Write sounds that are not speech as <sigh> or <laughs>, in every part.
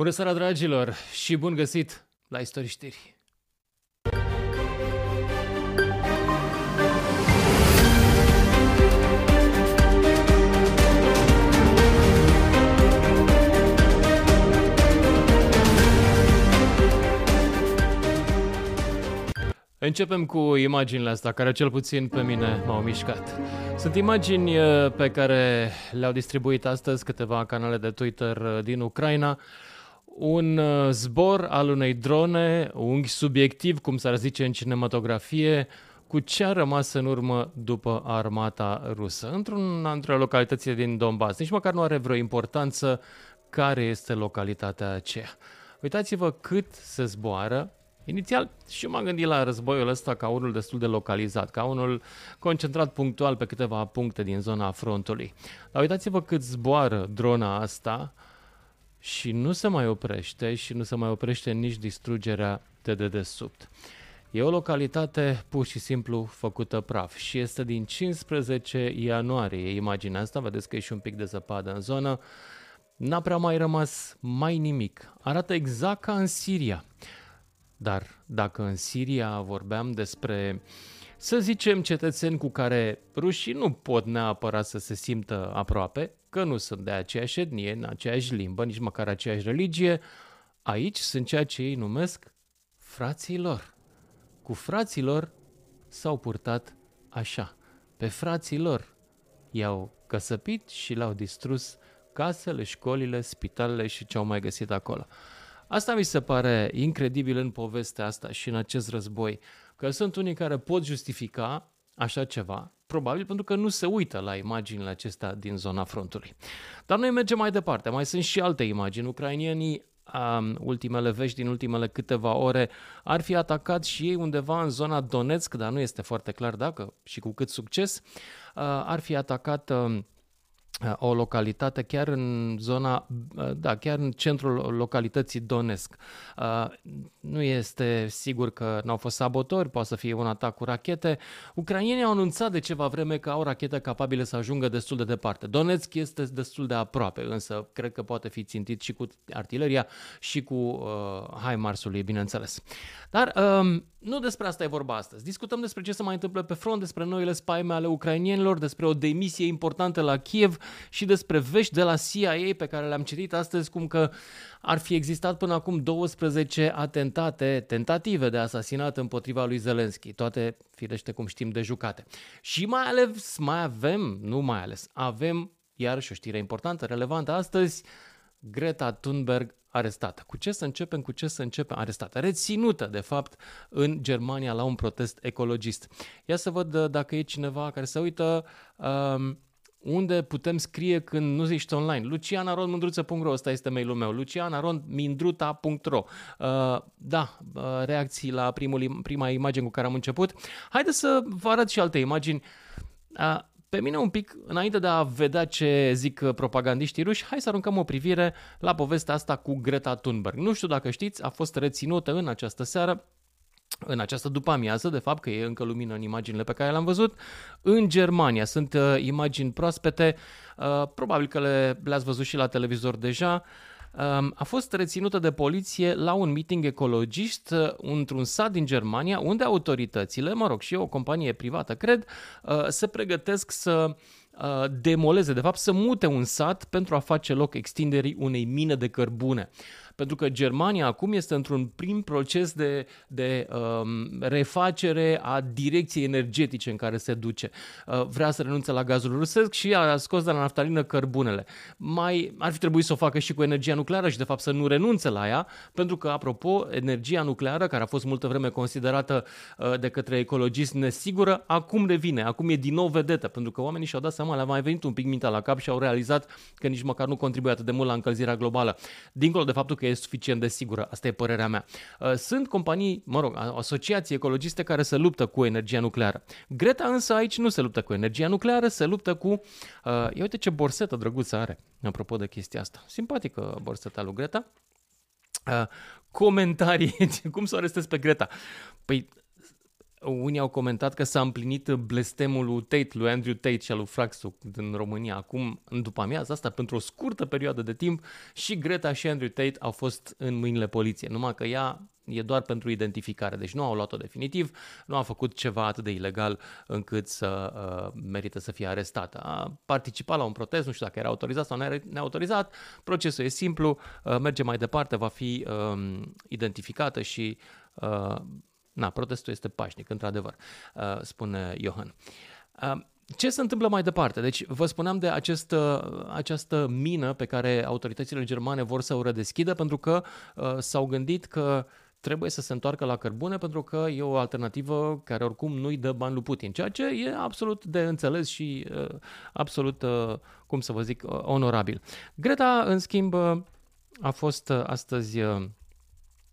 Bună seara, dragilor, și bun găsit la Istorii Știri. Începem cu imaginile astea, care cel puțin pe mine m-au mișcat. Sunt imagini uh, pe care le-au distribuit astăzi câteva canale de Twitter uh, din Ucraina. Un uh, zbor al unei drone, unghi subiectiv, cum s-ar zice în cinematografie, cu ce a rămas în urmă după armata rusă, într-un între localitățile din Donbass. Nici măcar nu are vreo importanță care este localitatea aceea. Uitați-vă cât se zboară Inițial și m-am gândit la războiul ăsta ca unul destul de localizat, ca unul concentrat punctual pe câteva puncte din zona frontului. Dar uitați-vă cât zboară drona asta și nu se mai oprește și nu se mai oprește nici distrugerea de dedesubt. E o localitate pur și simplu făcută praf și este din 15 ianuarie. Imaginea asta, vedeți că e și un pic de zăpadă în zonă. N-a prea mai rămas mai nimic. Arată exact ca în Siria. Dar dacă în Siria vorbeam despre, să zicem, cetățeni cu care rușii nu pot neapărat să se simtă aproape, că nu sunt de aceeași etnie, în aceeași limbă, nici măcar aceeași religie, aici sunt ceea ce ei numesc frații lor. Cu frații lor s-au purtat așa. Pe frații lor i-au căsăpit și le-au distrus casele, școlile, spitalele și ce au mai găsit acolo. Asta mi se pare incredibil în povestea asta și în acest război, că sunt unii care pot justifica așa ceva, probabil pentru că nu se uită la imaginile acestea din zona frontului. Dar noi mergem mai departe, mai sunt și alte imagini. Ucrainienii um, ultimele vești din ultimele câteva ore ar fi atacat și ei undeva în zona Donetsk, dar nu este foarte clar dacă și cu cât succes, uh, ar fi atacat uh, o localitate chiar în zona, da, chiar în centrul localității Donetsk. Nu este sigur că n-au fost sabotori, poate să fie un atac cu rachete. Ucrainienii au anunțat de ceva vreme că au rachete capabile să ajungă destul de departe. Donetsk este destul de aproape, însă cred că poate fi țintit și cu artileria și cu uh, HIMARS-ului, bineînțeles. Dar um, nu despre asta e vorba astăzi. Discutăm despre ce se mai întâmplă pe front, despre noile spaime ale ucrainienilor, despre o demisie importantă la Kiev și despre vești de la CIA pe care le-am citit astăzi, cum că ar fi existat până acum 12 atentate, tentative de asasinat împotriva lui Zelensky, toate, firește cum știm, de jucate. Și mai ales, mai avem, nu mai ales, avem iarăși o știre importantă, relevantă astăzi, Greta Thunberg arestată. Cu ce să începem? Cu ce să începem? Arestată. Reținută, de fapt, în Germania la un protest ecologist. Ia să văd uh, dacă e cineva care se uită um, unde putem scrie când nu ești online. lucianarondmândruță.ro, ăsta este mailul meu, lucianarondmindruta.ro uh, Da, uh, reacții la primul, prima imagine cu care am început. Haideți să vă arăt și alte imagini. Uh, pe mine un pic, înainte de a vedea ce zic propagandiștii ruși, hai să aruncăm o privire la povestea asta cu Greta Thunberg. Nu știu dacă știți, a fost reținută în această seară în această după-amiază, de fapt că e încă lumină în imaginile pe care le-am văzut, în Germania. Sunt uh, imagini proaspete, uh, probabil că le, le-ați văzut și la televizor deja. Uh, a fost reținută de poliție la un meeting ecologist uh, într-un sat din Germania, unde autoritățile, mă rog, și o companie privată, cred, uh, se pregătesc să uh, demoleze, de fapt să mute un sat pentru a face loc extinderii unei mine de cărbune pentru că Germania acum este într-un prim proces de, de um, refacere a direcției energetice în care se duce. Uh, vrea să renunțe la gazul rusesc și a scos de la naftalină cărbunele. Mai ar fi trebuit să o facă și cu energia nucleară și de fapt să nu renunțe la ea, pentru că, apropo, energia nucleară, care a fost multă vreme considerată uh, de către ecologiști nesigură, acum revine, acum e din nou vedetă, pentru că oamenii și-au dat seama, le-a mai venit un pic mintea la cap și au realizat că nici măcar nu contribuie atât de mult la încălzirea globală. Dincolo de faptul că e suficient de sigură. Asta e părerea mea. Uh, sunt companii, mă rog, asociații ecologiste care se luptă cu energia nucleară. Greta însă aici nu se luptă cu energia nucleară, se luptă cu... Uh, ia uite ce borsetă drăguță are, apropo de chestia asta. Simpatică borseta lui Greta. Uh, comentarii, <laughs> cum să o arestez pe Greta? Păi unii au comentat că s-a împlinit blestemul lui Tate, lui Andrew Tate și al lui Fraxu din România. Acum, în după amiază asta, pentru o scurtă perioadă de timp, și Greta și Andrew Tate au fost în mâinile poliției. Numai că ea e doar pentru identificare, deci nu au luat-o definitiv, nu a făcut ceva atât de ilegal încât să uh, merită să fie arestată. A participat la un protest, nu știu dacă era autorizat sau neautorizat, procesul e simplu, uh, merge mai departe, va fi uh, identificată și uh, na, protestul este pașnic, într-adevăr, uh, spune Johan. Uh, ce se întâmplă mai departe? Deci vă spuneam de această, această mină pe care autoritățile germane vor să o redeschidă pentru că uh, s-au gândit că trebuie să se întoarcă la cărbune pentru că e o alternativă care oricum nu-i dă bani lui Putin, ceea ce e absolut de înțeles și uh, absolut, uh, cum să vă zic, uh, onorabil. Greta, în schimb, uh, a fost uh, astăzi uh,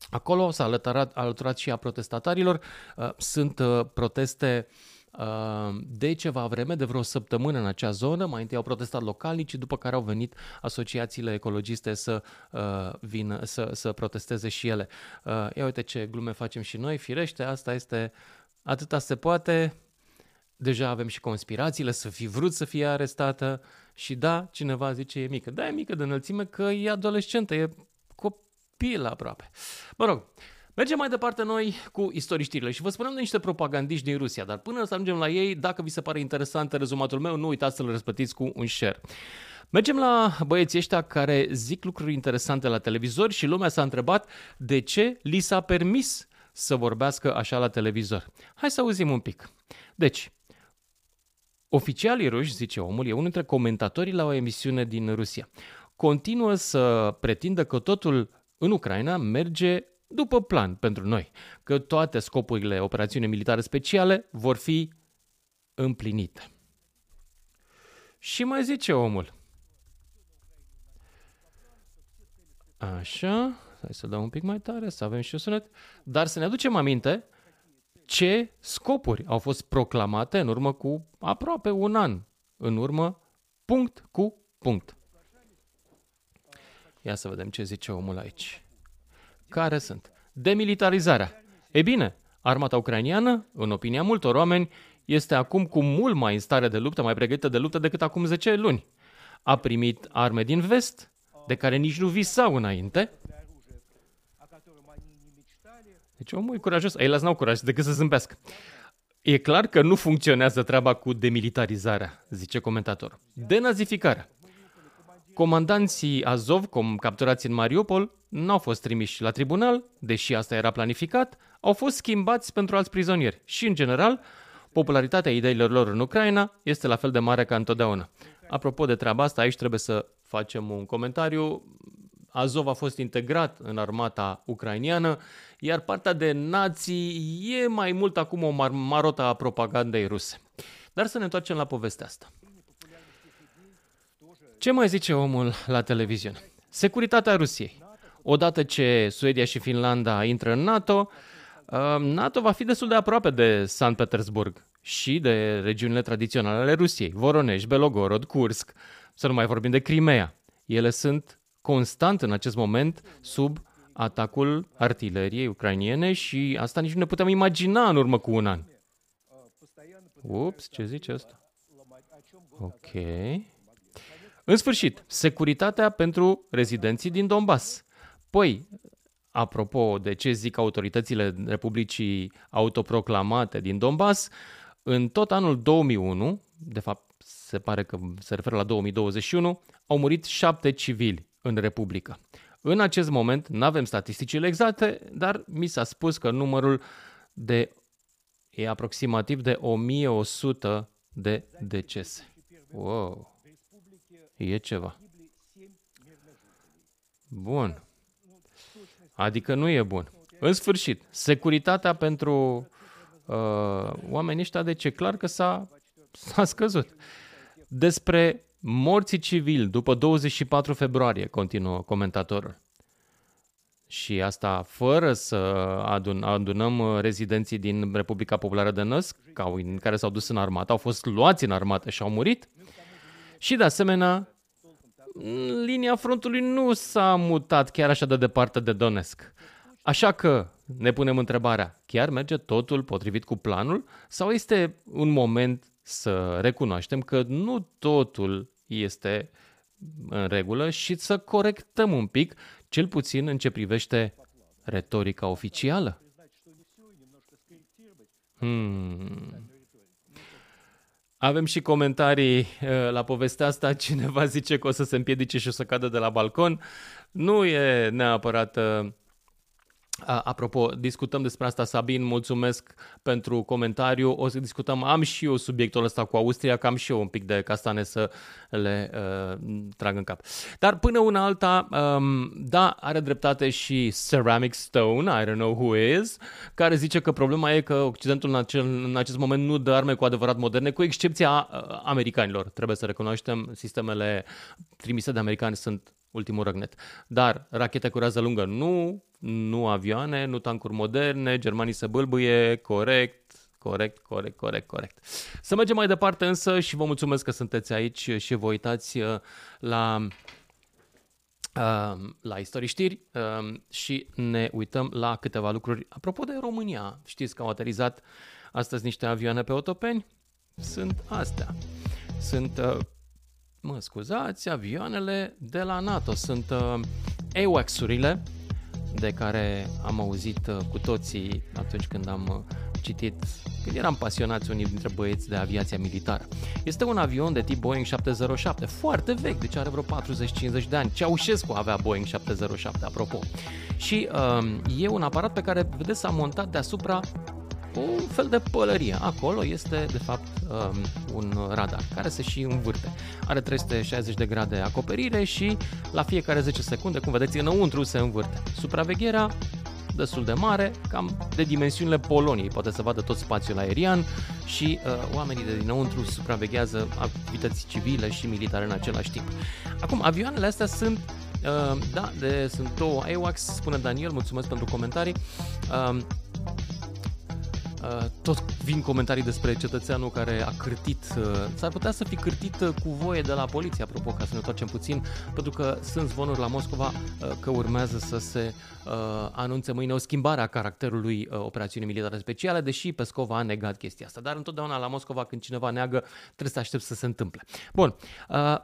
acolo, s-a alăturat, alăturat și a protestatarilor. Uh, sunt uh, proteste uh, de ceva vreme, de vreo săptămână în acea zonă. Mai întâi au protestat localnicii, după care au venit asociațiile ecologiste să uh, vină, să, să protesteze și ele. Uh, ia uite ce glume facem și noi, firește, asta este, atâta se poate, deja avem și conspirațiile, să fi vrut să fie arestată și da, cineva zice e mică. Da, e mică de înălțime că e adolescentă, e copil aproape. Mă rog, Mergem mai departe noi cu istoriștirile și vă spunem de niște propagandiști din Rusia, dar până să ajungem la ei, dacă vi se pare interesant rezumatul meu, nu uitați să-l răspătiți cu un share. Mergem la băieții ăștia care zic lucruri interesante la televizor și lumea s-a întrebat de ce li s-a permis să vorbească așa la televizor. Hai să auzim un pic. Deci, oficialii ruși, zice omul, e unul dintre comentatorii la o emisiune din Rusia. Continuă să pretindă că totul în Ucraina merge după plan pentru noi, că toate scopurile operațiunii militare speciale vor fi împlinite. Și mai zice omul. Așa, hai să dau un pic mai tare, să avem și o sunet. Dar să ne aducem aminte ce scopuri au fost proclamate în urmă cu aproape un an. În urmă, punct cu punct. Ia să vedem ce zice omul aici. Care sunt? Demilitarizarea. E bine, armata ucrainiană, în opinia multor oameni, este acum cu mult mai în stare de luptă, mai pregătită de luptă decât acum 10 luni. A primit arme din vest, de care nici nu visau înainte. Deci omul e curajos. Ei las n-au curaj decât să zâmbească. E clar că nu funcționează treaba cu demilitarizarea, zice comentator. Denazificarea. Comandanții Azov, cum capturați în Mariupol, n-au fost trimiși la tribunal, deși asta era planificat, au fost schimbați pentru alți prizonieri și, în general, popularitatea ideilor lor în Ucraina este la fel de mare ca întotdeauna. Apropo de treaba asta, aici trebuie să facem un comentariu. Azov a fost integrat în armata ucrainiană, iar partea de nații e mai mult acum o mar- marota a propagandei ruse. Dar să ne întoarcem la povestea asta. Ce mai zice omul la televiziune? Securitatea Rusiei. Odată ce Suedia și Finlanda intră în NATO, uh, NATO va fi destul de aproape de San Petersburg și de regiunile tradiționale ale Rusiei, Voronezh, Belogorod, Kursk, să nu mai vorbim de Crimea. Ele sunt constant în acest moment sub atacul artileriei ucrainiene și asta nici nu ne putem imagina în urmă cu un an. Ups, ce zice asta? Ok. În sfârșit, securitatea pentru rezidenții din Donbass. Păi, apropo de ce zic autoritățile Republicii autoproclamate din Donbass, în tot anul 2001, de fapt se pare că se referă la 2021, au murit șapte civili în Republică. În acest moment nu avem statisticile exacte, dar mi s-a spus că numărul de e aproximativ de 1100 de decese. Wow! E ceva. Bun. Adică nu e bun. În sfârșit, securitatea pentru uh, oamenii ăștia, de ce? Clar că s-a, s-a scăzut. Despre morții civili după 24 februarie, continuă comentatorul. Și asta fără să adun, adunăm rezidenții din Republica Populară de Născ, care s-au dus în armată, au fost luați în armată și au murit. Și de asemenea, linia frontului nu s-a mutat chiar așa de departe de Donetsk. Așa că ne punem întrebarea, chiar merge totul potrivit cu planul sau este un moment să recunoaștem că nu totul este în regulă și să corectăm un pic, cel puțin în ce privește retorica oficială? Hmm. Avem și comentarii uh, la povestea asta. <laughs> Cineva zice că o să se împiedice și o să cadă de la balcon. Nu e neapărat uh, Apropo, discutăm despre asta, Sabin, mulțumesc pentru comentariu. O să discutăm, am și eu subiectul ăsta cu Austria, că am și eu un pic de castane să le uh, trag în cap. Dar până una alta, um, da, are dreptate și Ceramic Stone, I don't know who is, care zice că problema e că Occidentul în, acel, în acest moment nu dă arme cu adevărat moderne, cu excepția uh, americanilor. Trebuie să recunoaștem, sistemele trimise de americani sunt ultimul răgnet. Dar rachete cu rază lungă nu, nu avioane, nu tancuri moderne, germanii se bâlbâie, corect, corect, corect, corect, corect. Să mergem mai departe însă și vă mulțumesc că sunteți aici și vă uitați uh, la uh, la istorii știri uh, și ne uităm la câteva lucruri. Apropo de România, știți că au aterizat astăzi niște avioane pe otopeni? Sunt astea. Sunt mă scuzați, avioanele de la NATO. Sunt uh, AWACS-urile de care am auzit uh, cu toții atunci când am uh, citit, când eram pasionați unii dintre băieți de aviația militară. Este un avion de tip Boeing 707, foarte vechi, deci are vreo 40-50 de ani. Ceaușescu avea Boeing 707, apropo. Și uh, e un aparat pe care, vedeți, s-a montat deasupra un fel de pălărie. Acolo este, de fapt, um, un radar care se și învârte. Are 360 de grade acoperire și la fiecare 10 secunde, cum vedeți, înăuntru se învârte. Supravegherea destul de mare, cam de dimensiunile Poloniei, poate să vadă tot spațiul aerian și uh, oamenii de dinăuntru supraveghează activități civile și militare în același timp. Acum, avioanele astea sunt Uh, da, de, sunt două AWACS, spune Daniel, mulțumesc pentru comentarii. Uh, Uh, tot vin comentarii despre cetățeanul care a cârtit. Uh, s-ar putea să fi cârtit uh, cu voie de la poliție, apropo, ca să ne întoarcem puțin, pentru că sunt zvonuri la Moscova că urmează să se anunțe mâine o schimbare a caracterului operațiunii militare speciale, deși Pescov a negat chestia asta. Dar întotdeauna la Moscova, când cineva neagă, trebuie să aștept să se întâmple. Bun,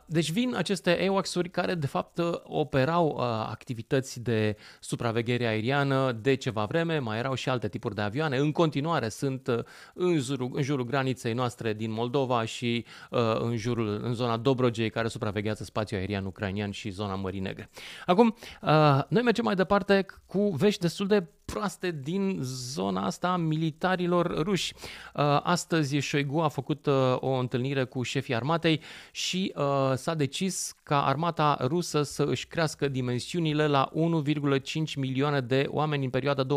deci vin aceste AWACS-uri care, de fapt, operau activități de supraveghere aeriană de ceva vreme, mai erau și alte tipuri de avioane. În continuare, sunt uh, în jurul, în jurul graniței noastre din Moldova și uh, în, jurul, în zona Dobrogei, care supraveghează spațiul aerian ucrainian și zona Mării Negre. Acum, uh, noi mergem mai departe cu vești destul de proaste din zona asta a militarilor ruși. Uh, astăzi Șoigu a făcut uh, o întâlnire cu șefii armatei și uh, s-a decis ca armata rusă să își crească dimensiunile la 1,5 milioane de oameni în perioada 2023-2026.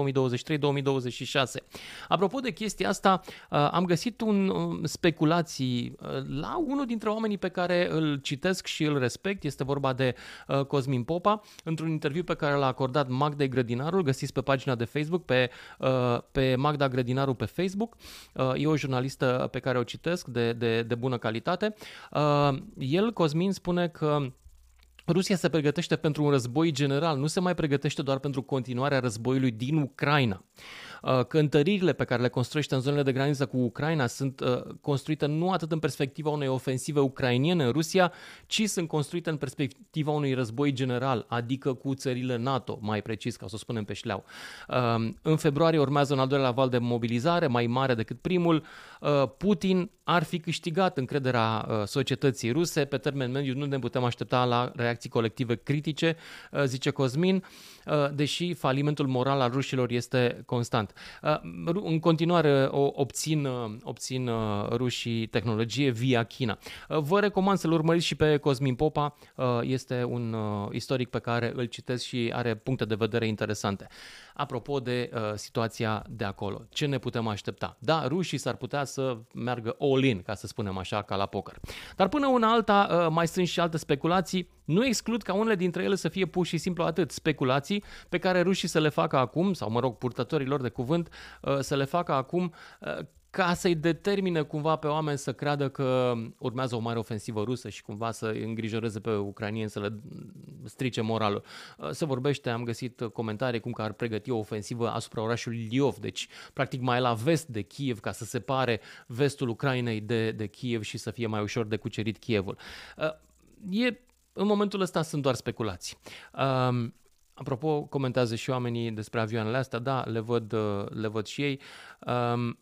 Apropo de chestia asta, am găsit un um, speculații la unul dintre oamenii pe care îl citesc și îl respect, este vorba de Cosmin Popa, într-un interviu pe care l-a acordat Magdei Grădinarul, găsiți pe pagina de Facebook, pe, uh, pe Magda Grădinaru pe Facebook. Uh, e o jurnalistă pe care o citesc de, de, de bună calitate. Uh, el, Cosmin, spune că Rusia se pregătește pentru un război general, nu se mai pregătește doar pentru continuarea războiului din Ucraina. Uh, că întăririle pe care le construiește în zonele de graniță cu Ucraina sunt uh, construite nu atât în perspectiva unei ofensive ucrainiene în Rusia, ci sunt construite în perspectiva unui război general, adică cu țările NATO, mai precis, ca să o spunem pe șleau. Uh, în februarie urmează un al doilea val de mobilizare, mai mare decât primul. Putin ar fi câștigat încrederea societății ruse. Pe termen mediu nu ne putem aștepta la reacții colective critice, zice Cosmin, deși falimentul moral al rușilor este constant. Uh, în continuare obțin, uh, obțin uh, rușii tehnologie via China. Vă recomand să-l urmăriți și pe Cosmin Popa, este un istoric pe care îl citesc și are puncte de vedere interesante. Apropo de uh, situația de acolo, ce ne putem aștepta? Da, rușii s-ar putea să meargă all-in, ca să spunem așa, ca la poker. Dar până una alta uh, mai sunt și alte speculații. Nu exclud ca unele dintre ele să fie pur și simplu atât speculații pe care rușii să le facă acum, sau mă rog, purtătorii lor de cuvânt, uh, să le facă acum uh, ca să-i determine cumva pe oameni să creadă că urmează o mare ofensivă rusă și cumva să îngrijoreze pe ucranieni, să le strice moralul. Se vorbește, am găsit comentarii cum că ar pregăti o ofensivă asupra orașului Liov, deci practic mai la vest de Kiev ca să separe vestul Ucrainei de, de Kiev și să fie mai ușor de cucerit Kievul. E, în momentul ăsta sunt doar speculații. Apropo, comentează și oamenii despre avioanele astea, da, le văd, le văd și ei. Um,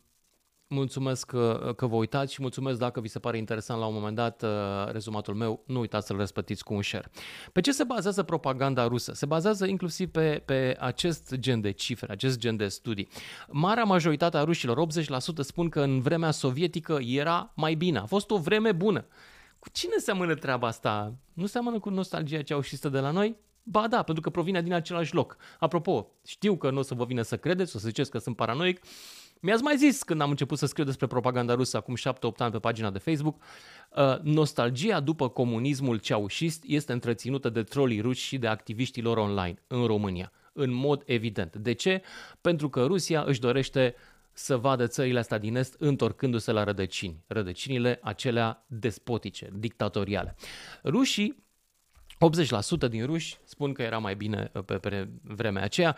Mulțumesc că, că vă uitați și mulțumesc dacă vi se pare interesant la un moment dat uh, rezumatul meu, nu uitați să-l răspătiți cu un share. Pe ce se bazează propaganda rusă? Se bazează inclusiv pe, pe acest gen de cifre, acest gen de studii. Marea majoritate a rușilor, 80%, spun că în vremea sovietică era mai bine, a fost o vreme bună. Cu cine seamănă treaba asta? Nu seamănă cu nostalgia ceaușistă de la noi? Ba da, pentru că provine din același loc. Apropo, știu că nu o să vă vină să credeți, o să ziceți că sunt paranoic, mi-ați mai zis când am început să scriu despre propaganda rusă acum 7-8 ani pe pagina de Facebook, uh, nostalgia după comunismul ceaușist este întreținută de trolii ruși și de activiștilor online în România, în mod evident. De ce? Pentru că Rusia își dorește să vadă țările astea din Est întorcându-se la rădăcini, rădăcinile acelea despotice, dictatoriale. Rușii 80% din ruși spun că era mai bine uh, pe, pe vremea aceea, 63%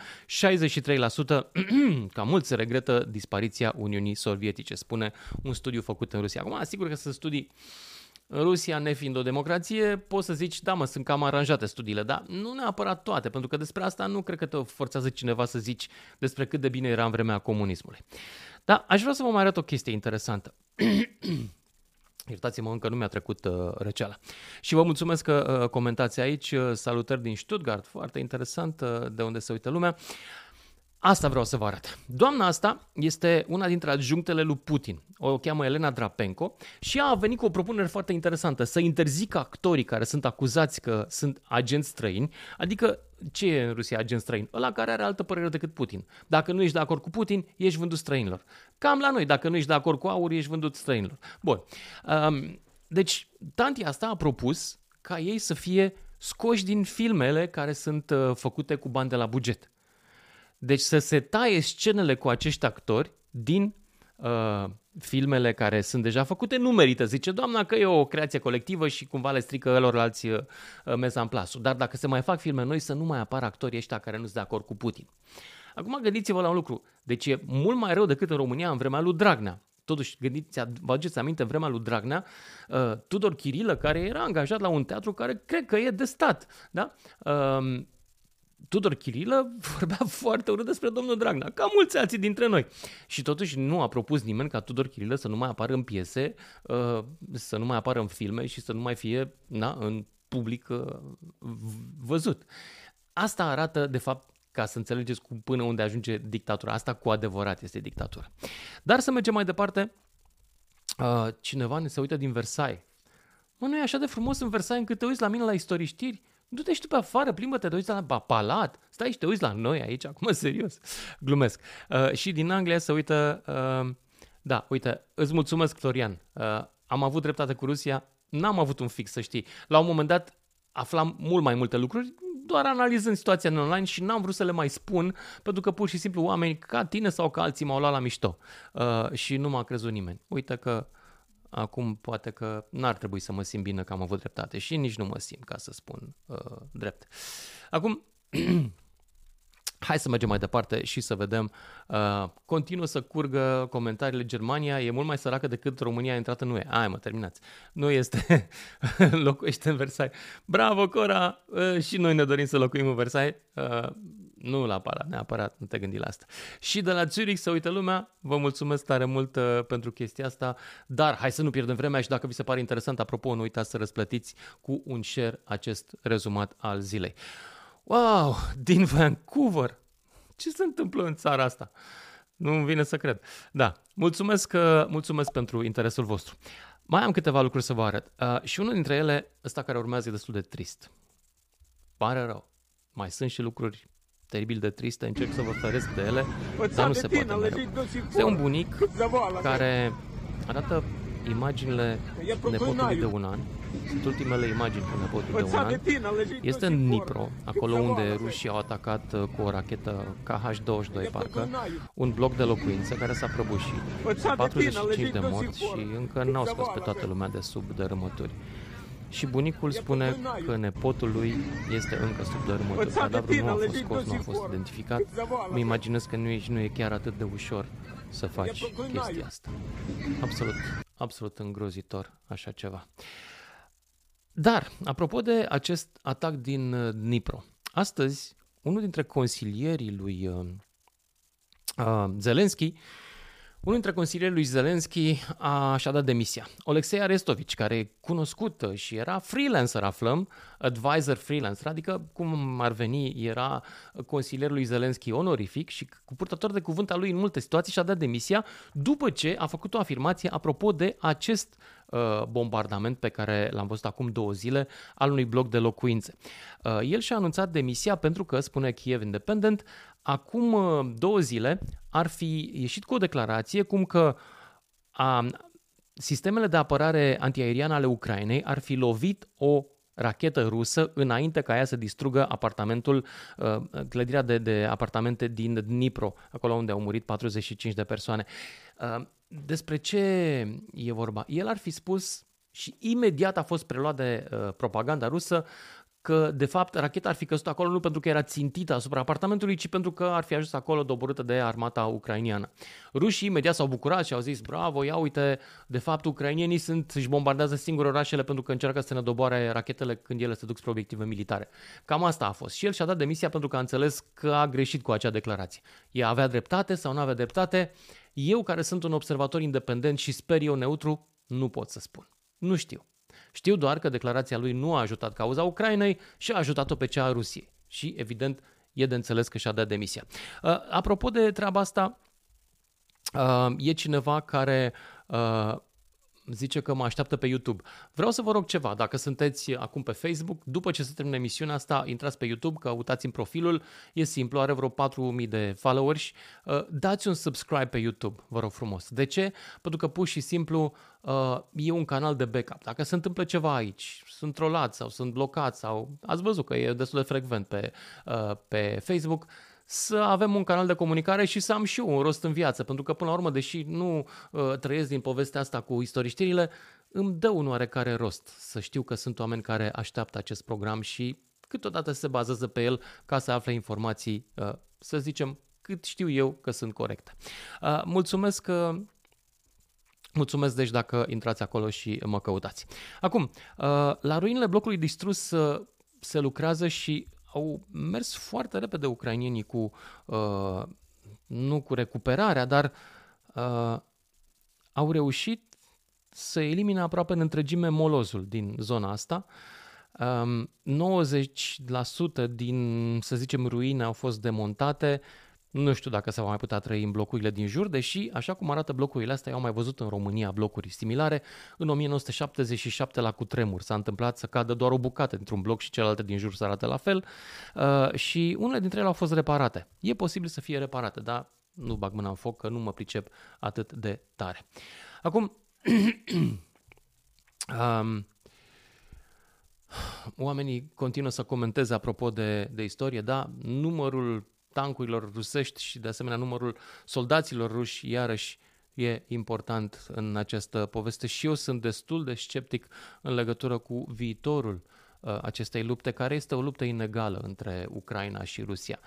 <clears throat> ca mult se regretă dispariția Uniunii Sovietice, spune un studiu făcut în Rusia. Acum, sigur că sunt studii în Rusia, nefiind o democrație, poți să zici, da mă, sunt cam aranjate studiile, dar nu neapărat toate, pentru că despre asta nu cred că te forțează cineva să zici despre cât de bine era în vremea comunismului. Dar aș vrea să vă mai arăt o chestie interesantă. <clears throat> Iertați-mă, încă nu mi-a trecut uh, răceala. Și vă mulțumesc că uh, comentați aici. Uh, salutări din Stuttgart, foarte interesant uh, de unde se uită lumea. Asta vreau să vă arăt. Doamna asta este una dintre adjunctele lui Putin. O cheamă Elena Drapenko și ea a venit cu o propunere foarte interesantă, să interzică actorii care sunt acuzați că sunt agenți străini, adică ce e în Rusia agent străin? Ăla care are altă părere decât Putin. Dacă nu ești de acord cu Putin, ești vândut străinilor. Cam la noi, dacă nu ești de acord cu aur, ești vândut străinilor. Bun. Um, deci, tanti asta a propus ca ei să fie scoși din filmele care sunt uh, făcute cu bani de la buget. Deci să se taie scenele cu acești actori din uh, filmele care sunt deja făcute, nu merită. Zice doamna că e o creație colectivă și cumva le strică alți uh, mesa în plasul. Dar dacă se mai fac filme noi, să nu mai apară actorii ăștia care nu sunt de acord cu Putin. Acum gândiți-vă la un lucru. Deci e mult mai rău decât în România în vremea lui Dragnea. Totuși, gândiți, vă aduceți aminte, în vremea lui Dragnea, uh, Tudor Chirilă, care era angajat la un teatru care cred că e de stat, da? Uh, Tudor Chirilă <laughs> vorbea foarte urât despre domnul Dragnea, ca mulți alții dintre noi. Și totuși nu a propus nimeni ca Tudor Chirilă să nu mai apară în piese, uh, să nu mai apară în filme și să nu mai fie na, în public uh, văzut. Asta arată, de fapt, ca să înțelegeți cum până unde ajunge dictatura. Asta cu adevărat este dictatura. Dar să mergem mai departe. Uh, cineva ne se uită din Versailles. Mă, nu e așa de frumos în Versailles încât te uiți la mine la istoriștiri? Du-te și tu pe afară, plimbă-te, te uiți la palat, stai și te uiți la noi aici, acum <laughs> serios, glumesc. Uh, și din Anglia se uită, uh, da, uite, îți mulțumesc, Florian, uh, am avut dreptate cu Rusia, n-am avut un fix, să știi. La un moment dat aflam mult mai multe lucruri, doar analizând situația în online și n-am vrut să le mai spun, pentru că pur și simplu oameni ca tine sau ca alții m-au luat la mișto uh, și nu m-a crezut nimeni. Uite că Acum poate că n-ar trebui să mă simt bine că am avut dreptate și nici nu mă simt, ca să spun uh, drept. Acum, <clears throat> hai să mergem mai departe și să vedem. Uh, continuă să curgă comentariile. Germania e mult mai săracă decât România a intrat în UE. Ai mă, terminați. Nu este, <laughs> locuiește în Versailles. Bravo, Cora! Uh, și noi ne dorim să locuim în Versailles. Uh, nu la Pala, neapărat, nu te gândi la asta. Și de la Zurich să uită lumea, vă mulțumesc tare mult uh, pentru chestia asta, dar hai să nu pierdem vremea și dacă vi se pare interesant, apropo, nu uitați să răsplătiți cu un share acest rezumat al zilei. Wow, din Vancouver! Ce se întâmplă în țara asta? Nu îmi vine să cred. Da, mulțumesc, uh, mulțumesc pentru interesul vostru. Mai am câteva lucruri să vă arăt. Uh, și unul dintre ele, ăsta care urmează, e destul de trist. Pare rău. Mai sunt și lucruri teribil de triste, încerc să vă feresc de ele, dar nu se poate mereu. Este un bunic <laughs> care arată imaginile nepotului de un an. Sunt ultimele imagini cu nepotul de un an. Este în Dnipro, acolo unde rușii au atacat uh, cu o rachetă KH-22, parcă, un bloc de locuințe care s-a prăbușit. 45 de morți și încă n-au scos pe toată lumea de sub dărâmături. Și bunicul spune că nepotul lui este încă sub dărâmături. Cadavrul nu a fost scos, nu a fost identificat. Mă imaginez că nu e, nu e chiar atât de ușor să faci chestia asta. Absolut, absolut îngrozitor așa ceva. Dar, apropo de acest atac din uh, Dnipro, astăzi, unul dintre consilierii lui uh, uh, Zelenski unul dintre consilierii lui Zelensky a și-a dat demisia. Alexei Arestovici, care e cunoscut și era freelancer, aflăm, advisor freelancer, adică cum ar veni, era consilierul lui Zelensky onorific și cu purtător de cuvânt al lui în multe situații și-a dat demisia după ce a făcut o afirmație apropo de acest uh, bombardament pe care l-am văzut acum două zile al unui bloc de locuințe. Uh, el și-a anunțat demisia pentru că, spune Kiev Independent, acum uh, două zile ar fi ieșit cu o declarație cum că a, sistemele de apărare antiaeriană ale Ucrainei ar fi lovit o rachetă rusă înainte ca ea să distrugă apartamentul, uh, clădirea de, de apartamente din Dnipro, acolo unde au murit 45 de persoane. Uh, despre ce e vorba? El ar fi spus și imediat a fost preluat de propaganda rusă că, de fapt, racheta ar fi căzut acolo nu pentru că era țintită asupra apartamentului, ci pentru că ar fi ajuns acolo doborâtă de armata ucrainiană. Rușii imediat s-au bucurat și au zis, bravo, ia uite, de fapt, ucrainienii sunt, își bombardează singuri orașele pentru că încearcă să ne doboare rachetele când ele se duc spre obiective militare. Cam asta a fost. Și el și-a dat demisia pentru că a înțeles că a greșit cu acea declarație. Ea avea dreptate sau nu avea dreptate? Eu, care sunt un observator independent și sper eu neutru, nu pot să spun. Nu știu. Știu doar că declarația lui nu a ajutat cauza Ucrainei și a ajutat-o pe cea a Rusiei. Și, evident, e de înțeles că și-a dat demisia. Uh, apropo de treaba asta, uh, e cineva care uh, zice că mă așteaptă pe YouTube. Vreau să vă rog ceva, dacă sunteți acum pe Facebook, după ce se termină emisiunea asta, intrați pe YouTube, căutați în profilul, e simplu, are vreo 4000 de followers, uh, dați un subscribe pe YouTube, vă rog frumos. De ce? Pentru că pur și simplu uh, e un canal de backup. Dacă se întâmplă ceva aici, sunt trolați sau sunt blocați sau ați văzut că e destul de frecvent pe, uh, pe Facebook, să avem un canal de comunicare și să am și eu un rost în viață, pentru că până la urmă, deși nu uh, trăiesc din povestea asta cu istoriștirile, îmi dă un oarecare rost să știu că sunt oameni care așteaptă acest program și câteodată se bazează pe el ca să afle informații, uh, să zicem, cât știu eu că sunt corecte. Uh, mulțumesc că uh, Mulțumesc deci dacă intrați acolo și mă căutați. Acum, uh, la ruinele blocului distrus uh, se lucrează și au mers foarte repede ucrainienii cu, uh, nu cu recuperarea, dar uh, au reușit să elimine aproape în întregime molozul din zona asta. Um, 90% din, să zicem, ruine au fost demontate, nu știu dacă se va mai putea trăi în blocurile din jur, deși, așa cum arată blocurile astea, eu am mai văzut în România blocuri similare. În 1977 la cutremur s-a întâmplat să cadă doar o bucată dintr-un bloc și celelalte din jur să arate la fel uh, și unele dintre ele au fost reparate. E posibil să fie reparate, dar nu bag mâna în foc că nu mă pricep atât de tare. Acum, <clears throat> um, oamenii continuă să comenteze apropo de, de istorie, da, numărul tancurilor rusești și de asemenea numărul soldaților ruși iarăși e important în această poveste și eu sunt destul de sceptic în legătură cu viitorul uh, acestei lupte, care este o luptă inegală între Ucraina și Rusia.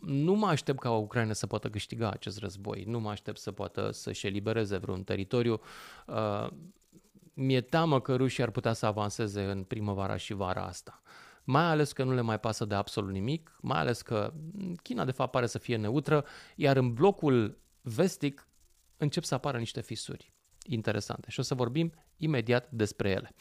Nu mă aștept ca Ucraina să poată câștiga acest război, nu mă aștept să poată să-și elibereze vreun teritoriu. Uh, mi-e teamă că rușii ar putea să avanseze în primăvara și vara asta mai ales că nu le mai pasă de absolut nimic, mai ales că China de fapt pare să fie neutră, iar în blocul vestic încep să apară niște fisuri interesante și o să vorbim imediat despre ele.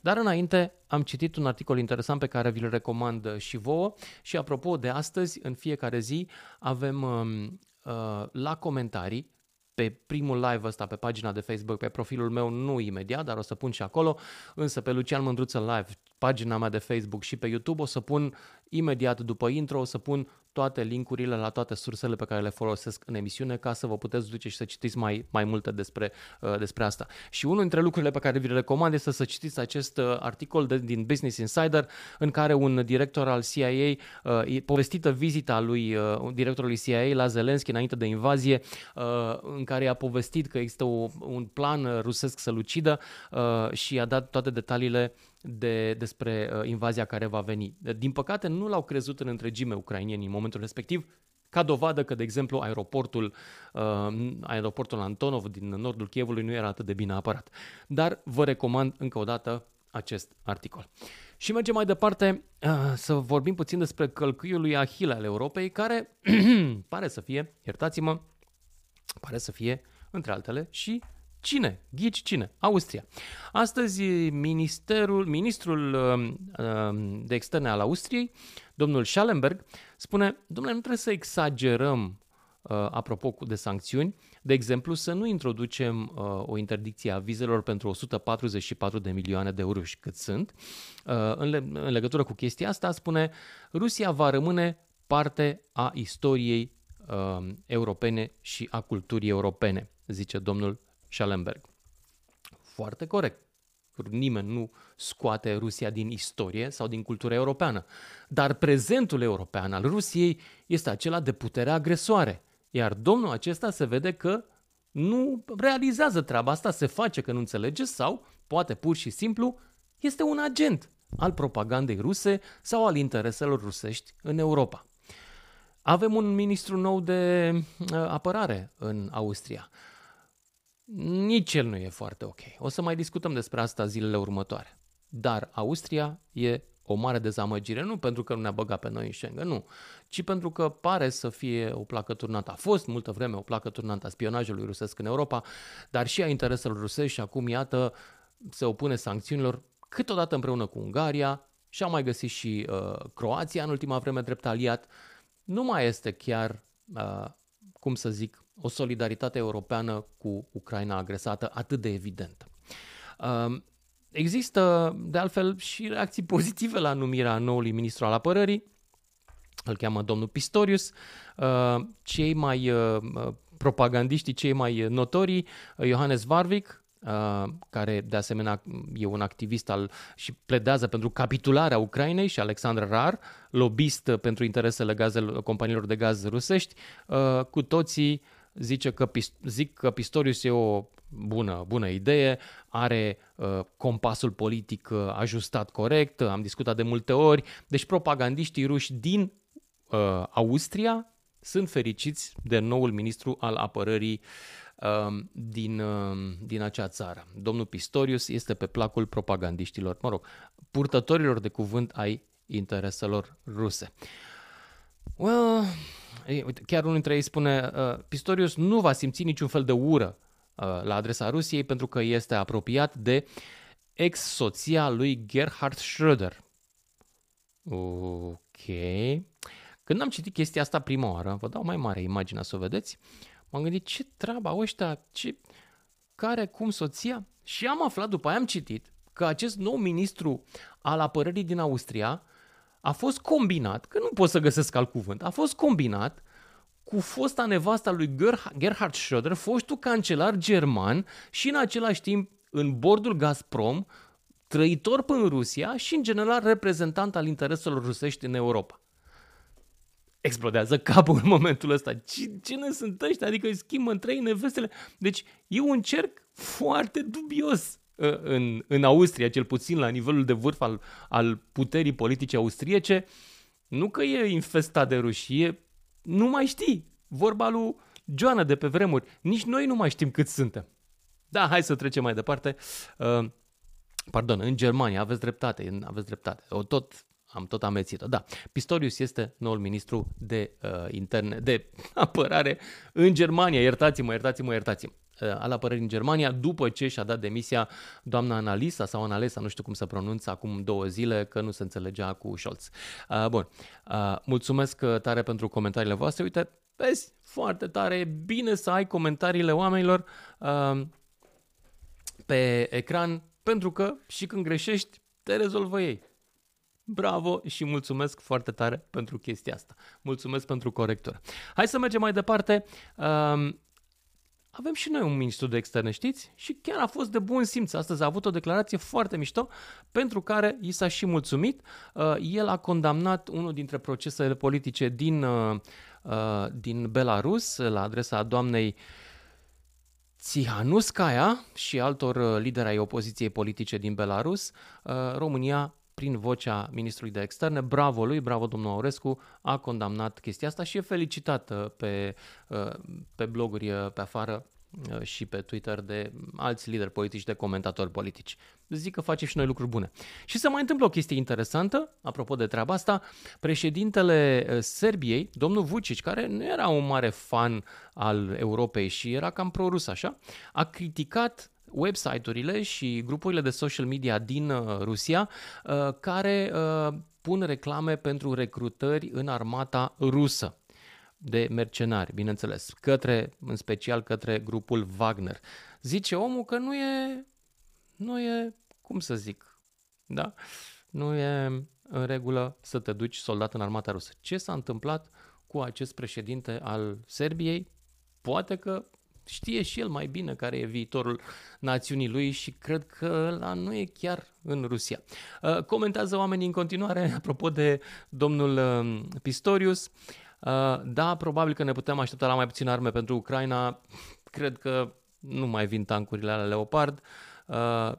Dar înainte am citit un articol interesant pe care vi-l recomand și vouă și apropo de astăzi, în fiecare zi avem um, uh, la comentarii pe primul live ăsta pe pagina de Facebook, pe profilul meu, nu imediat, dar o să pun și acolo, însă pe Lucian Mândruță Live pagina mea de Facebook și pe YouTube. O să pun imediat după intro, o să pun toate linkurile la toate sursele pe care le folosesc în emisiune ca să vă puteți duce și să citiți mai, mai multe despre, uh, despre asta. Și unul dintre lucrurile pe care vi le recomand este să citiți acest uh, articol de, din Business Insider în care un director al CIA, uh, povestită vizita lui uh, directorului CIA la Zelensky înainte de invazie, uh, în care a povestit că există o, un plan rusesc să-l ucidă uh, și a dat toate detaliile de, despre uh, invazia care va veni. Din păcate, nu l-au crezut în întregime ucrainienii în momentul respectiv, ca dovadă că, de exemplu, aeroportul, uh, aeroportul Antonov din nordul Chievului nu era atât de bine apărat. Dar vă recomand încă o dată acest articol. Și mergem mai departe uh, să vorbim puțin despre călcâiul lui Ahile al Europei, care <clears throat> pare să fie, iertați-mă, pare să fie, între altele, și Cine? Ghici cine? Austria. Astăzi ministerul, ministrul uh, de externe al Austriei, domnul Schallenberg, spune, domnule, nu trebuie să exagerăm uh, apropo de sancțiuni, de exemplu, să nu introducem uh, o interdicție a vizelor pentru 144 de milioane de euro și cât sunt. Uh, în, le- în legătură cu chestia asta, spune, Rusia va rămâne parte a istoriei uh, europene și a culturii europene, zice domnul Schellenberg. Foarte corect. Nimeni nu scoate Rusia din istorie sau din cultura europeană. Dar prezentul european al Rusiei este acela de putere agresoare. Iar domnul acesta se vede că nu realizează treaba asta, se face că nu înțelege sau, poate pur și simplu, este un agent al propagandei ruse sau al intereselor rusești în Europa. Avem un ministru nou de uh, apărare în Austria nici el nu e foarte ok. O să mai discutăm despre asta zilele următoare. Dar Austria e o mare dezamăgire, nu pentru că nu ne-a băgat pe noi în Schengen, nu, ci pentru că pare să fie o placă turnată. A fost multă vreme o placă turnată a spionajului rusesc în Europa, dar și a intereselor rusești și acum, iată, se opune sancțiunilor câteodată împreună cu Ungaria și a mai găsit și uh, Croația în ultima vreme drept aliat. Nu mai este chiar, uh, cum să zic, o solidaritate europeană cu Ucraina agresată atât de evidentă. Um, există, de altfel, și reacții pozitive la numirea noului ministru al apărării, îl cheamă domnul Pistorius. Uh, cei mai uh, propagandiștii, cei mai notorii, Johannes Varvik, Uh, care de asemenea e un activist al și pledează pentru capitularea Ucrainei și Alexandra Rar, lobbyist pentru interesele gazel, companiilor de gaz rusești, uh, cu toții zice că, zic că Pistorius e o bună, bună idee, are uh, compasul politic uh, ajustat corect, am discutat de multe ori, deci propagandiștii ruși din uh, Austria sunt fericiți de noul ministru al apărării uh, din, uh, din acea țară. Domnul Pistorius este pe placul propagandiștilor, mă rog, purtătorilor de cuvânt ai intereselor ruse. Well, Chiar unul dintre ei spune, uh, Pistorius nu va simți niciun fel de ură uh, la adresa Rusiei pentru că este apropiat de ex-soția lui Gerhard Schröder. Ok. Când am citit chestia asta prima oară, vă dau mai mare imaginea să o vedeți, m-am gândit ce treaba au ăștia, ce, care, cum soția? Și am aflat, după aia am citit, că acest nou ministru al apărării din Austria a fost combinat, că nu pot să găsesc alt cuvânt, a fost combinat cu fosta nevasta lui Gerhard Schröder, fostul cancelar german și în același timp în bordul Gazprom, trăitor până în Rusia și în general reprezentant al intereselor rusești în Europa. Explodează capul în momentul ăsta. Cine sunt ăștia? Adică îi schimbă în trei nevestele. Deci e un cerc foarte dubios Ă, în, în Austria, cel puțin la nivelul de vârf al, al puterii politice austriece, nu că e infestat de rușie, nu mai știi. Vorba lui Joana de pe vremuri. Nici noi nu mai știm cât suntem. Da, hai să trecem mai departe. Uh, pardon, în Germania, aveți dreptate, aveți dreptate. O tot am tot amețit-o. Da, Pistorius este noul ministru de uh, interne, de <laughs> apărare în Germania. Iertați-mă, iertați-mă, iertați-mă. Uh, al apărării în Germania, după ce și-a dat demisia doamna Analisa sau Analesa, nu știu cum să pronunță, acum două zile, că nu se înțelegea cu Scholz. Uh, bun, uh, mulțumesc tare pentru comentariile voastre. Uite, vezi, foarte tare, e bine să ai comentariile oamenilor uh, pe ecran, pentru că și când greșești, te rezolvă ei. Bravo și mulțumesc foarte tare pentru chestia asta. Mulțumesc pentru corectură. Hai să mergem mai departe. Um, avem și noi un ministru de externe, știți? Și chiar a fost de bun simț. Astăzi a avut o declarație foarte mișto pentru care i s-a și mulțumit. Uh, el a condamnat unul dintre procesele politice din, uh, uh, din Belarus la adresa doamnei Tsihanuskaya și altor lideri ai opoziției politice din Belarus. România prin vocea ministrului de externe, bravo lui, bravo domnul Aurescu, a condamnat chestia asta și e felicitată pe, uh, pe bloguri uh, pe afară uh, și pe Twitter de alți lideri politici, de comentatori politici. Zic că face și noi lucruri bune. Și se mai întâmplă o chestie interesantă, apropo de treaba asta, președintele Serbiei, domnul Vucic, care nu era un mare fan al Europei și era cam prorus așa, a criticat website-urile și grupurile de social media din uh, Rusia uh, care uh, pun reclame pentru recrutări în armata rusă de mercenari, bineînțeles, către, în special către grupul Wagner. Zice omul că nu e, nu e, cum să zic, da? Nu e în regulă să te duci soldat în armata rusă. Ce s-a întâmplat cu acest președinte al Serbiei? Poate că știe și el mai bine care e viitorul națiunii lui și cred că ăla nu e chiar în Rusia. Uh, comentează oamenii în continuare, <laughs> apropo de domnul uh, Pistorius. Uh, da, probabil că ne putem aștepta la mai puține arme pentru Ucraina. Cred că nu mai vin tancurile ale Leopard.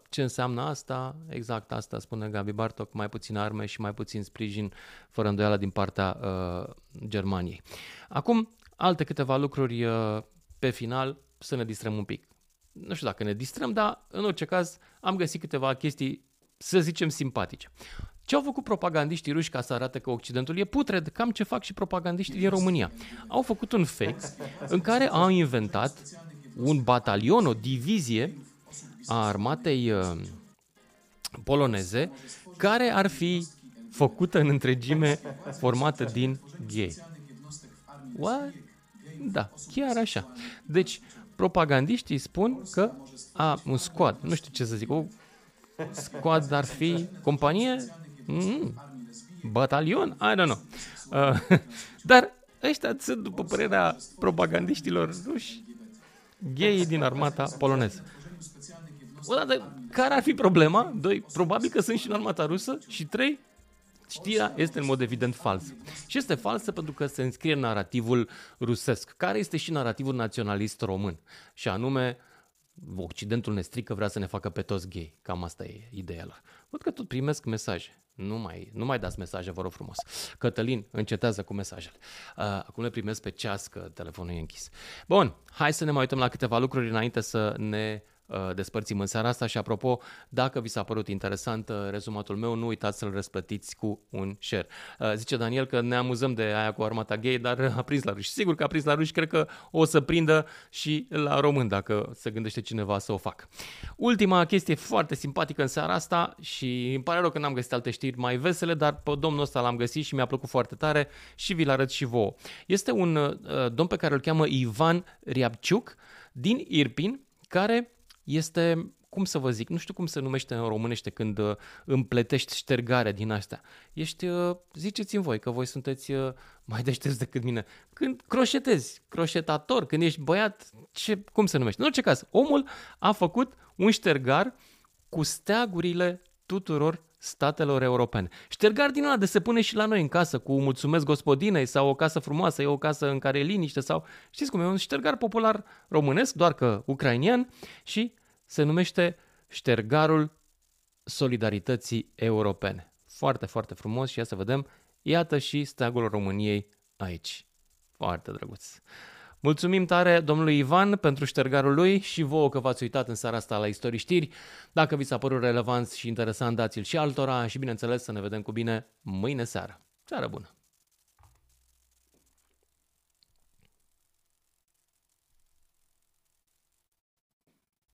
Ce înseamnă asta? Exact asta spune Gabi Bartok, mai puține arme și mai puțin sprijin fără îndoială din partea uh, Germaniei. Acum, alte câteva lucruri uh, pe final să ne distrăm un pic. Nu știu dacă ne distrăm, dar în orice caz am găsit câteva chestii, să zicem, simpatice. Ce au făcut propagandiștii ruși ca să arate că Occidentul e putred? Cam ce fac și propagandiștii din România. Au făcut un fake în care au inventat un batalion, o divizie a armatei uh, poloneze care ar fi făcută în întregime formată din gay. What? Da, chiar așa. Deci, propagandiștii spun că a, un squad, nu știu ce să zic, o squad ar fi companie, mm, batalion, I don't know. Uh, <laughs> dar ăștia sunt, după părerea propagandiștilor ruși, gay din armata poloneză. Odată, care ar fi problema? Doi, probabil că sunt și în armata rusă. Și trei, Știrea este în mod evident falsă. Și este falsă pentru că se înscrie în narativul rusesc, care este și narativul naționalist român. Și anume, Occidentul ne strică, vrea să ne facă pe toți gay. Cam asta e ideea lor. Văd că tot primesc mesaje. Nu mai, nu mai dați mesaje, vă rog frumos. Cătălin, încetează cu mesajele. Uh, acum le primesc pe ceas că telefonul e închis. Bun, hai să ne mai uităm la câteva lucruri înainte să ne Uh, despărțim în seara asta și apropo, dacă vi s-a părut interesant uh, rezumatul meu, nu uitați să-l răsplătiți cu un share. Uh, zice Daniel că ne amuzăm de aia cu armata gay, dar <laughs> a prins la ruși. Sigur că a prins la ruși, cred că o să prindă și la român dacă se gândește cineva să o facă. Ultima chestie foarte simpatică în seara asta și îmi pare rău că n-am găsit alte știri mai vesele, dar pe domnul ăsta l-am găsit și mi-a plăcut foarte tare și vi-l arăt și vouă. Este un uh, domn pe care îl cheamă Ivan Riabciuc din Irpin, care este, cum să vă zic, nu știu cum se numește în românește când uh, împletești ștergarea din astea. Ești, uh, ziceți-mi voi că voi sunteți uh, mai deștepți decât mine. Când croșetezi, croșetator, când ești băiat, ce, cum se numește? În orice caz, omul a făcut un ștergar cu steagurile tuturor statelor europene. Ștergar din ăla de se pune și la noi în casă cu mulțumesc gospodinei sau o casă frumoasă, e o casă în care e liniște sau știți cum e un ștergar popular românesc, doar că ucrainian și se numește ștergarul solidarității europene. Foarte, foarte frumos și ia să vedem, iată și steagul României aici. Foarte drăguț. Mulțumim tare domnului Ivan pentru ștergarul lui și vouă că v-ați uitat în seara asta la Istorii Știri. Dacă vi s-a părut relevant și interesant, dați-l și altora și bineînțeles să ne vedem cu bine mâine seară. Seară bună!